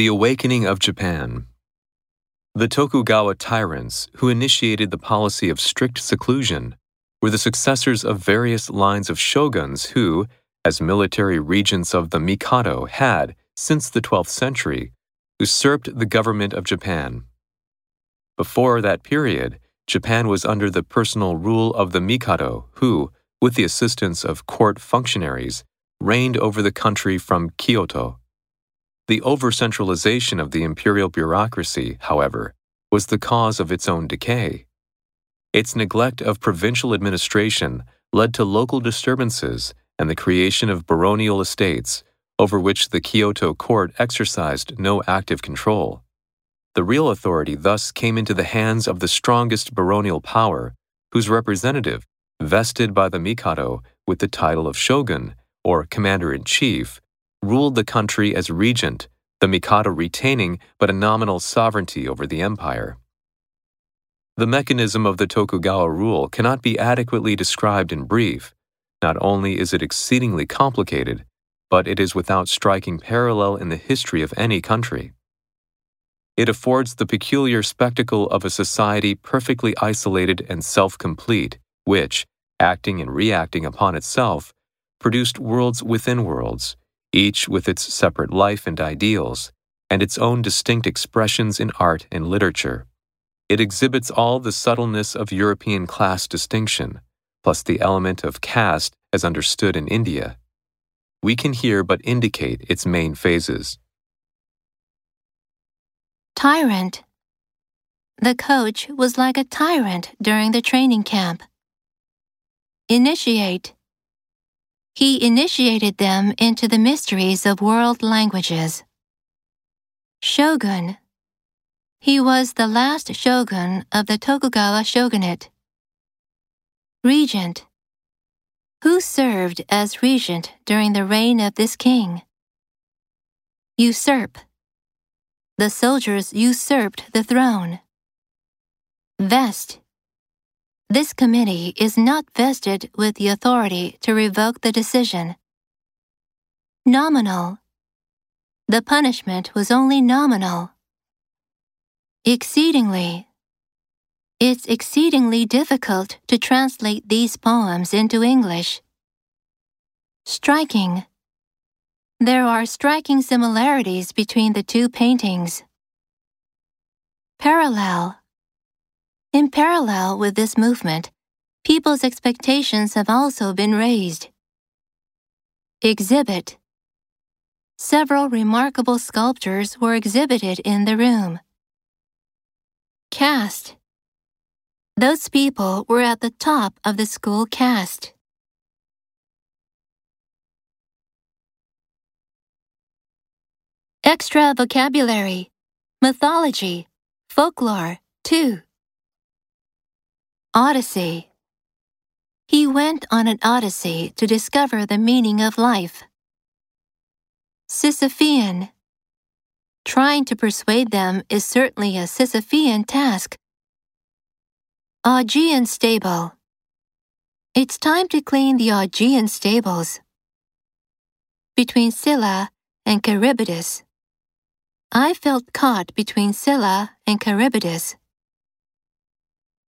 The Awakening of Japan. The Tokugawa tyrants, who initiated the policy of strict seclusion, were the successors of various lines of shoguns who, as military regents of the Mikado, had, since the 12th century, usurped the government of Japan. Before that period, Japan was under the personal rule of the Mikado, who, with the assistance of court functionaries, reigned over the country from Kyoto. The over centralization of the imperial bureaucracy, however, was the cause of its own decay. Its neglect of provincial administration led to local disturbances and the creation of baronial estates, over which the Kyoto court exercised no active control. The real authority thus came into the hands of the strongest baronial power, whose representative, vested by the Mikado with the title of shogun, or commander in chief, ruled the country as regent, the Mikado retaining but a nominal sovereignty over the empire. The mechanism of the Tokugawa rule cannot be adequately described in brief. Not only is it exceedingly complicated, but it is without striking parallel in the history of any country. It affords the peculiar spectacle of a society perfectly isolated and self complete, which, acting and reacting upon itself, produced worlds within worlds, each with its separate life and ideals, and its own distinct expressions in art and literature. It exhibits all the subtleness of European class distinction, plus the element of caste as understood in India. We can here but indicate its main phases. Tyrant. The coach was like a tyrant during the training camp. Initiate. He initiated them into the mysteries of world languages. Shogun. He was the last shogun of the Tokugawa shogunate. Regent. Who served as regent during the reign of this king? Usurp. The soldiers usurped the throne. Vest. This committee is not vested with the authority to revoke the decision. Nominal. The punishment was only nominal. Exceedingly. It's exceedingly difficult to translate these poems into English. Striking. There are striking similarities between the two paintings. Parallel. In parallel with this movement, people's expectations have also been raised. Exhibit Several remarkable sculptures were exhibited in the room. Caste Those people were at the top of the school caste. Extra vocabulary, mythology, folklore, 2. Odyssey. He went on an odyssey to discover the meaning of life. Sisyphean. Trying to persuade them is certainly a Sisyphean task. Augean stable. It's time to clean the Augean stables. Between Scylla and Charybdis. I felt caught between Scylla and Charybdis.